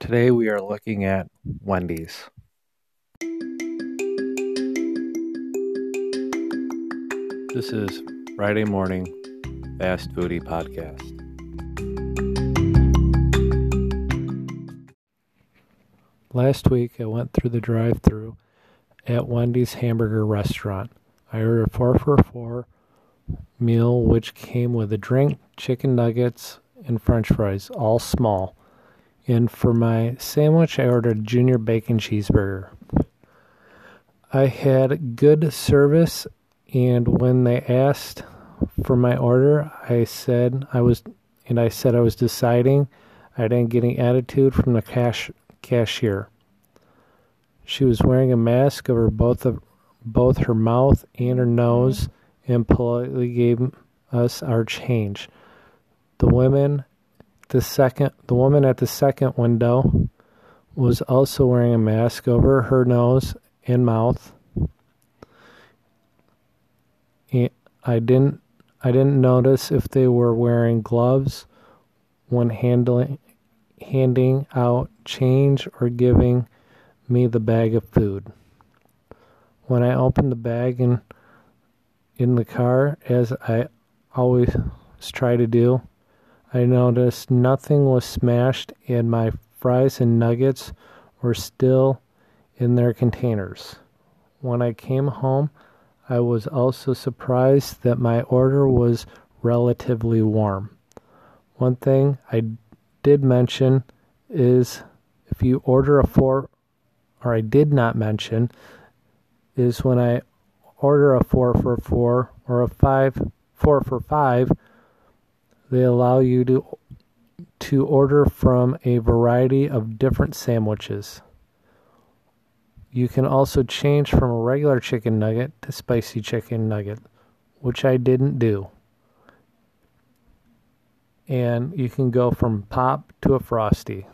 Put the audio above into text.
Today we are looking at Wendy's. This is Friday Morning Fast Foodie Podcast. Last week I went through the drive through at Wendy's Hamburger Restaurant. I ordered a 4 for 4 meal which came with a drink, chicken nuggets, and french fries, all small. And for my sandwich, I ordered a junior bacon cheeseburger. I had good service, and when they asked for my order, I said I was, and I said I was deciding. I didn't get any attitude from the cash cashier. She was wearing a mask over both of both her mouth and her nose, and politely gave us our change. The women the second the woman at the second window was also wearing a mask over her nose and mouth. I didn't I didn't notice if they were wearing gloves when handling handing out change or giving me the bag of food. When I opened the bag in in the car as I always try to do, I noticed nothing was smashed and my fries and nuggets were still in their containers. When I came home, I was also surprised that my order was relatively warm. One thing I did mention is if you order a four, or I did not mention, is when I order a four for four or a five, four for five, they allow you to to order from a variety of different sandwiches. You can also change from a regular chicken nugget to spicy chicken nugget, which I didn't do. And you can go from pop to a frosty.